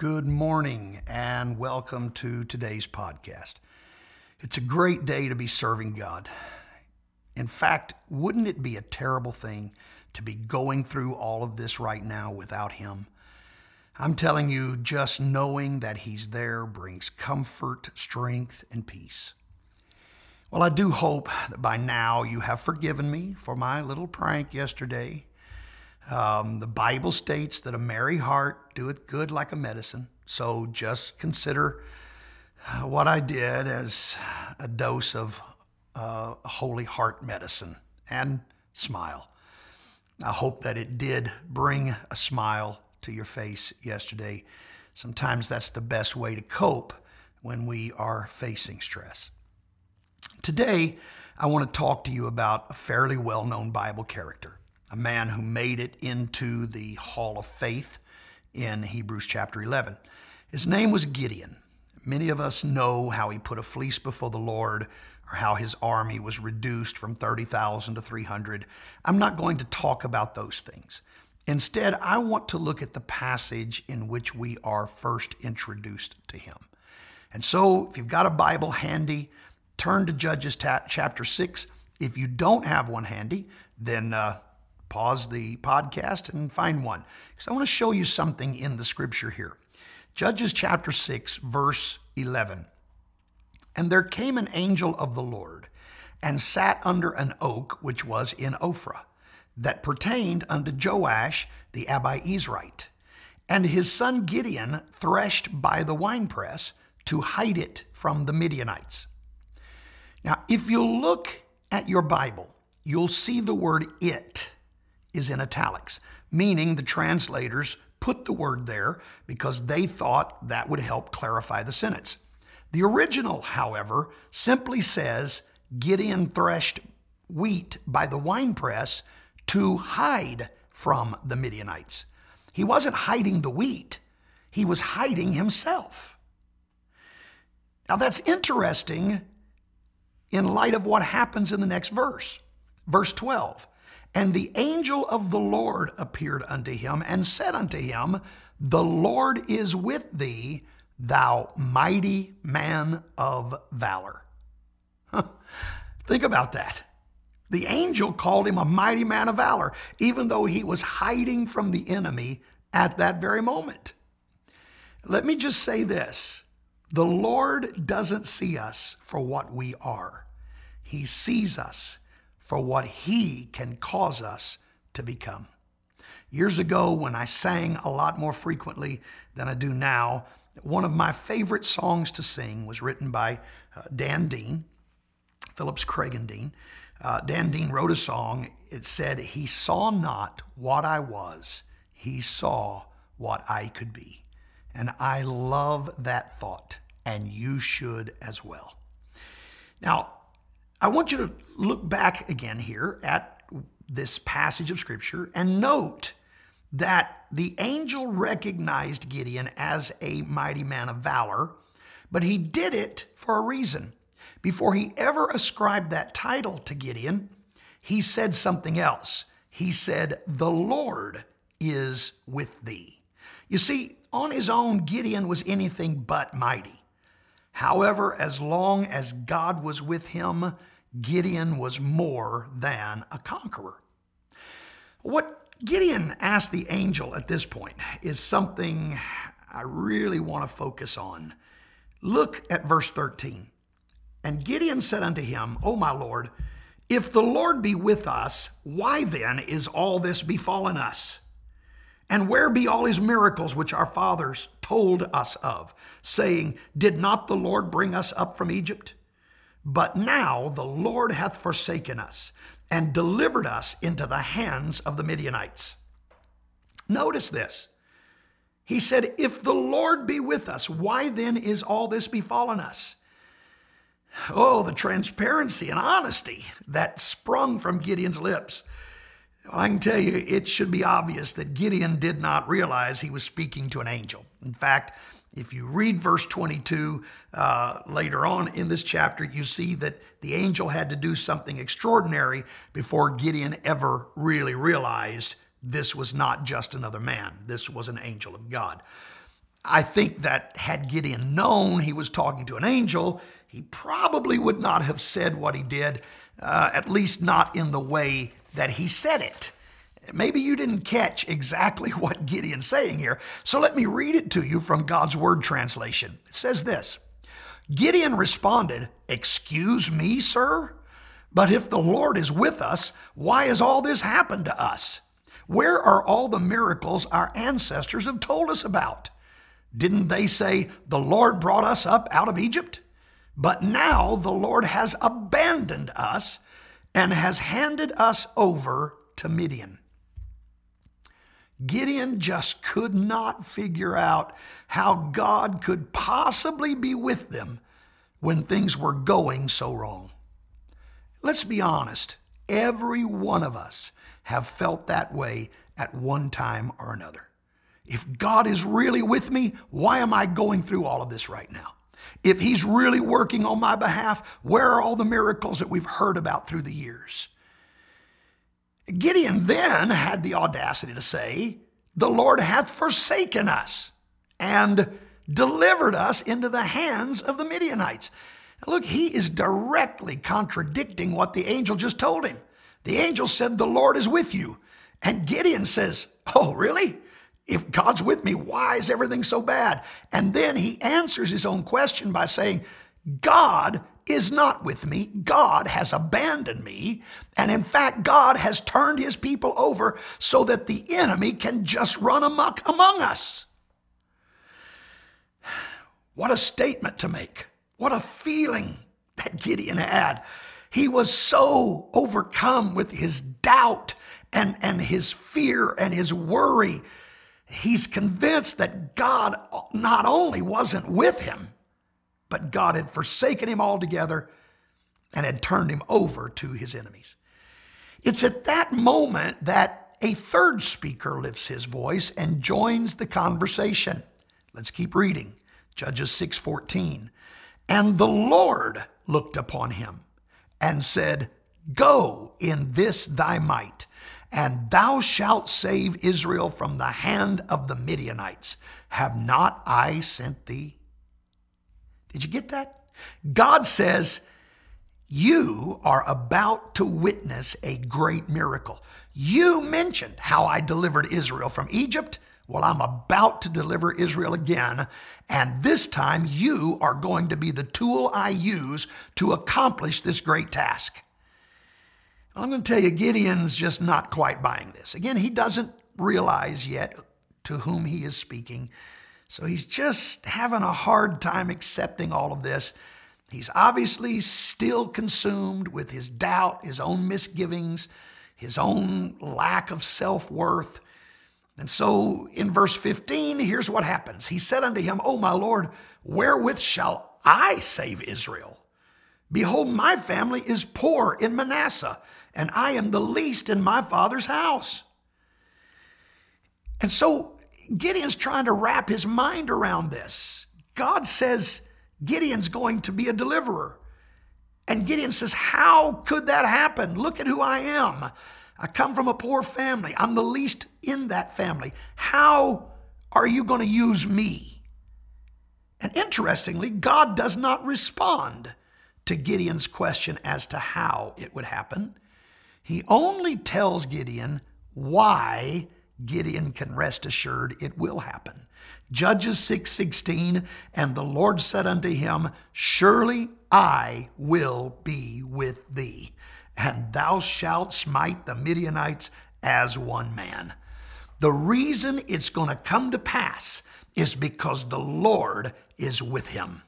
Good morning and welcome to today's podcast. It's a great day to be serving God. In fact, wouldn't it be a terrible thing to be going through all of this right now without Him? I'm telling you, just knowing that He's there brings comfort, strength, and peace. Well, I do hope that by now you have forgiven me for my little prank yesterday um, the Bible states that a merry heart doeth good like a medicine. So just consider uh, what I did as a dose of uh, holy heart medicine and smile. I hope that it did bring a smile to your face yesterday. Sometimes that's the best way to cope when we are facing stress. Today, I want to talk to you about a fairly well known Bible character a man who made it into the Hall of Faith in Hebrews chapter 11. His name was Gideon. Many of us know how he put a fleece before the Lord or how his army was reduced from 30,000 to 300. I'm not going to talk about those things. Instead, I want to look at the passage in which we are first introduced to him. And so, if you've got a Bible handy, turn to Judges chapter 6. If you don't have one handy, then uh, pause the podcast and find one because I want to show you something in the scripture here. Judges chapter 6, verse 11. And there came an angel of the Lord and sat under an oak which was in Ophrah, that pertained unto Joash the Abiezrite. And his son Gideon threshed by the winepress to hide it from the Midianites. Now, if you look at your Bible, you'll see the word it is in italics, meaning the translators put the word there because they thought that would help clarify the sentence. The original, however, simply says Gideon threshed wheat by the winepress to hide from the Midianites. He wasn't hiding the wheat, he was hiding himself. Now that's interesting in light of what happens in the next verse. Verse 12 and the angel of the Lord appeared unto him and said unto him, The Lord is with thee, thou mighty man of valor. Think about that. The angel called him a mighty man of valor, even though he was hiding from the enemy at that very moment. Let me just say this the Lord doesn't see us for what we are, He sees us for what He can cause us to become. Years ago, when I sang a lot more frequently than I do now, one of my favorite songs to sing was written by uh, Dan Dean, Phillips Craig and Dean. Uh, Dan Dean wrote a song. It said, He saw not what I was, He saw what I could be. And I love that thought, and you should as well. Now, I want you to look back again here at this passage of Scripture and note that the angel recognized Gideon as a mighty man of valor, but he did it for a reason. Before he ever ascribed that title to Gideon, he said something else. He said, The Lord is with thee. You see, on his own, Gideon was anything but mighty. However, as long as God was with him, Gideon was more than a conqueror. What Gideon asked the angel at this point is something I really want to focus on. Look at verse 13. And Gideon said unto him, O my Lord, if the Lord be with us, why then is all this befallen us? And where be all his miracles which our fathers told us of, saying, Did not the Lord bring us up from Egypt? But now the Lord hath forsaken us and delivered us into the hands of the Midianites. Notice this. He said, If the Lord be with us, why then is all this befallen us? Oh, the transparency and honesty that sprung from Gideon's lips. I can tell you, it should be obvious that Gideon did not realize he was speaking to an angel. In fact, if you read verse 22 uh, later on in this chapter, you see that the angel had to do something extraordinary before Gideon ever really realized this was not just another man, this was an angel of God. I think that had Gideon known he was talking to an angel, he probably would not have said what he did, uh, at least not in the way that he said it. Maybe you didn't catch exactly what Gideon's saying here, so let me read it to you from God's Word translation. It says this Gideon responded, Excuse me, sir? But if the Lord is with us, why has all this happened to us? Where are all the miracles our ancestors have told us about? Didn't they say, The Lord brought us up out of Egypt? But now the Lord has abandoned us and has handed us over to Midian. Gideon just could not figure out how God could possibly be with them when things were going so wrong. Let's be honest, every one of us have felt that way at one time or another. If God is really with me, why am I going through all of this right now? If He's really working on my behalf, where are all the miracles that we've heard about through the years? Gideon then had the audacity to say, The Lord hath forsaken us and delivered us into the hands of the Midianites. Now look, he is directly contradicting what the angel just told him. The angel said, The Lord is with you. And Gideon says, Oh, really? If God's with me, why is everything so bad? And then he answers his own question by saying, God is not with me. God has abandoned me. And in fact, God has turned his people over so that the enemy can just run amok among us. What a statement to make. What a feeling that Gideon had. He was so overcome with his doubt and, and his fear and his worry. He's convinced that God not only wasn't with him, but God had forsaken him altogether and had turned him over to his enemies. It's at that moment that a third speaker lifts his voice and joins the conversation. Let's keep reading. Judges 6:14. And the Lord looked upon him and said, Go in this thy might, and thou shalt save Israel from the hand of the Midianites. Have not I sent thee? Did you get that? God says, You are about to witness a great miracle. You mentioned how I delivered Israel from Egypt. Well, I'm about to deliver Israel again, and this time you are going to be the tool I use to accomplish this great task. I'm going to tell you, Gideon's just not quite buying this. Again, he doesn't realize yet to whom he is speaking. So he's just having a hard time accepting all of this. He's obviously still consumed with his doubt, his own misgivings, his own lack of self worth. And so in verse 15, here's what happens. He said unto him, O my Lord, wherewith shall I save Israel? Behold, my family is poor in Manasseh, and I am the least in my father's house. And so Gideon's trying to wrap his mind around this. God says Gideon's going to be a deliverer. And Gideon says, How could that happen? Look at who I am. I come from a poor family. I'm the least in that family. How are you going to use me? And interestingly, God does not respond to Gideon's question as to how it would happen. He only tells Gideon why Gideon can rest assured it will happen. Judges 6:16 and the Lord said unto him, surely I will be with thee, and thou shalt smite the Midianites as one man. The reason it's going to come to pass is because the Lord is with him.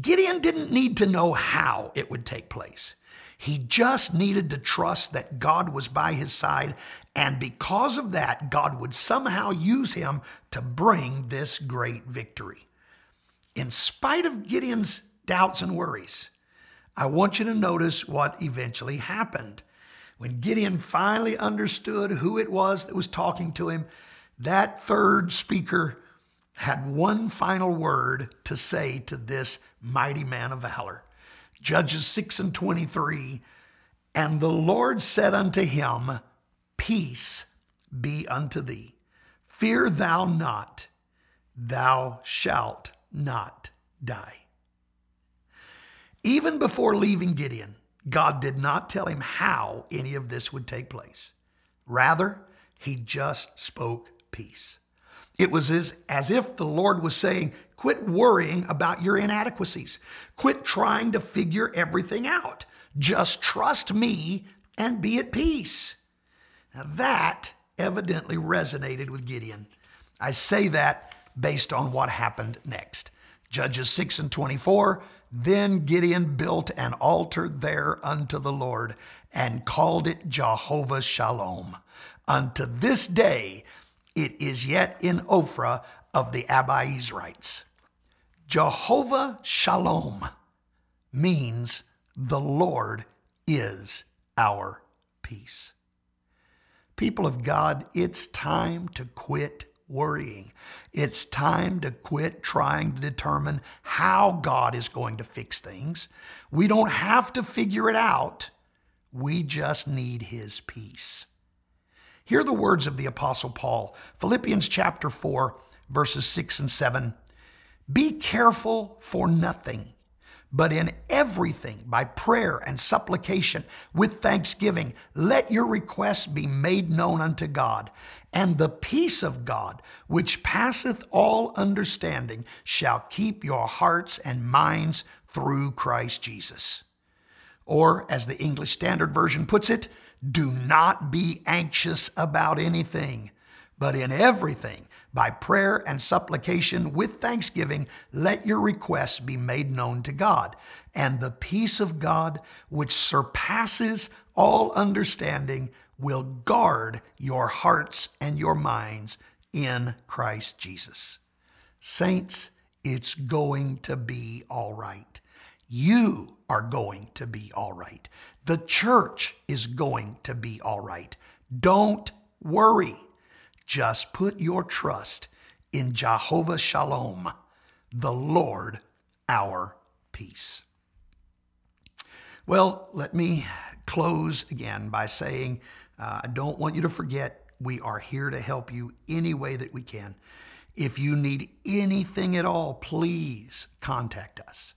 Gideon didn't need to know how it would take place. He just needed to trust that God was by his side, and because of that, God would somehow use him to bring this great victory. In spite of Gideon's doubts and worries, I want you to notice what eventually happened. When Gideon finally understood who it was that was talking to him, that third speaker had one final word to say to this mighty man of valor. Judges 6 and 23. And the Lord said unto him, Peace be unto thee. Fear thou not. thou shalt not die. Even before leaving Gideon, God did not tell him how any of this would take place. Rather, he just spoke peace. It was as, as if the Lord was saying, Quit worrying about your inadequacies. Quit trying to figure everything out. Just trust me and be at peace. Now, that evidently resonated with Gideon. I say that based on what happened next. Judges 6 and 24 Then Gideon built an altar there unto the Lord and called it Jehovah Shalom. Unto this day, it is yet in Ophrah of the Abiezrites. Jehovah Shalom means the Lord is our peace. People of God, it's time to quit worrying. It's time to quit trying to determine how God is going to fix things. We don't have to figure it out. We just need His peace. Hear the words of the Apostle Paul, Philippians chapter 4, verses 6 and 7. Be careful for nothing, but in everything, by prayer and supplication, with thanksgiving, let your requests be made known unto God. And the peace of God, which passeth all understanding, shall keep your hearts and minds through Christ Jesus. Or, as the English Standard Version puts it, do not be anxious about anything, but in everything, by prayer and supplication with thanksgiving, let your requests be made known to God. And the peace of God, which surpasses all understanding, will guard your hearts and your minds in Christ Jesus. Saints, it's going to be all right. You are going to be all right. The church is going to be all right. Don't worry. Just put your trust in Jehovah Shalom, the Lord our peace. Well, let me close again by saying uh, I don't want you to forget we are here to help you any way that we can. If you need anything at all, please contact us.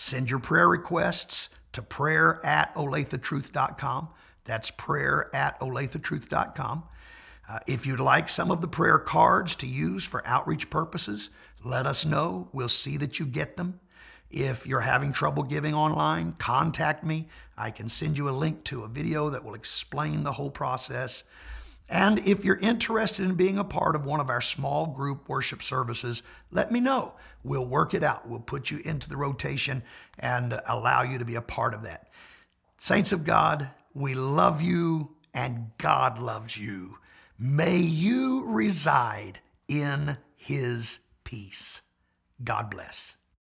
Send your prayer requests to prayer at olathetruth.com. That's prayer at olathetruth.com. Uh, if you'd like some of the prayer cards to use for outreach purposes, let us know. We'll see that you get them. If you're having trouble giving online, contact me. I can send you a link to a video that will explain the whole process. And if you're interested in being a part of one of our small group worship services, let me know. We'll work it out. We'll put you into the rotation and allow you to be a part of that. Saints of God, we love you and God loves you. May you reside in his peace. God bless.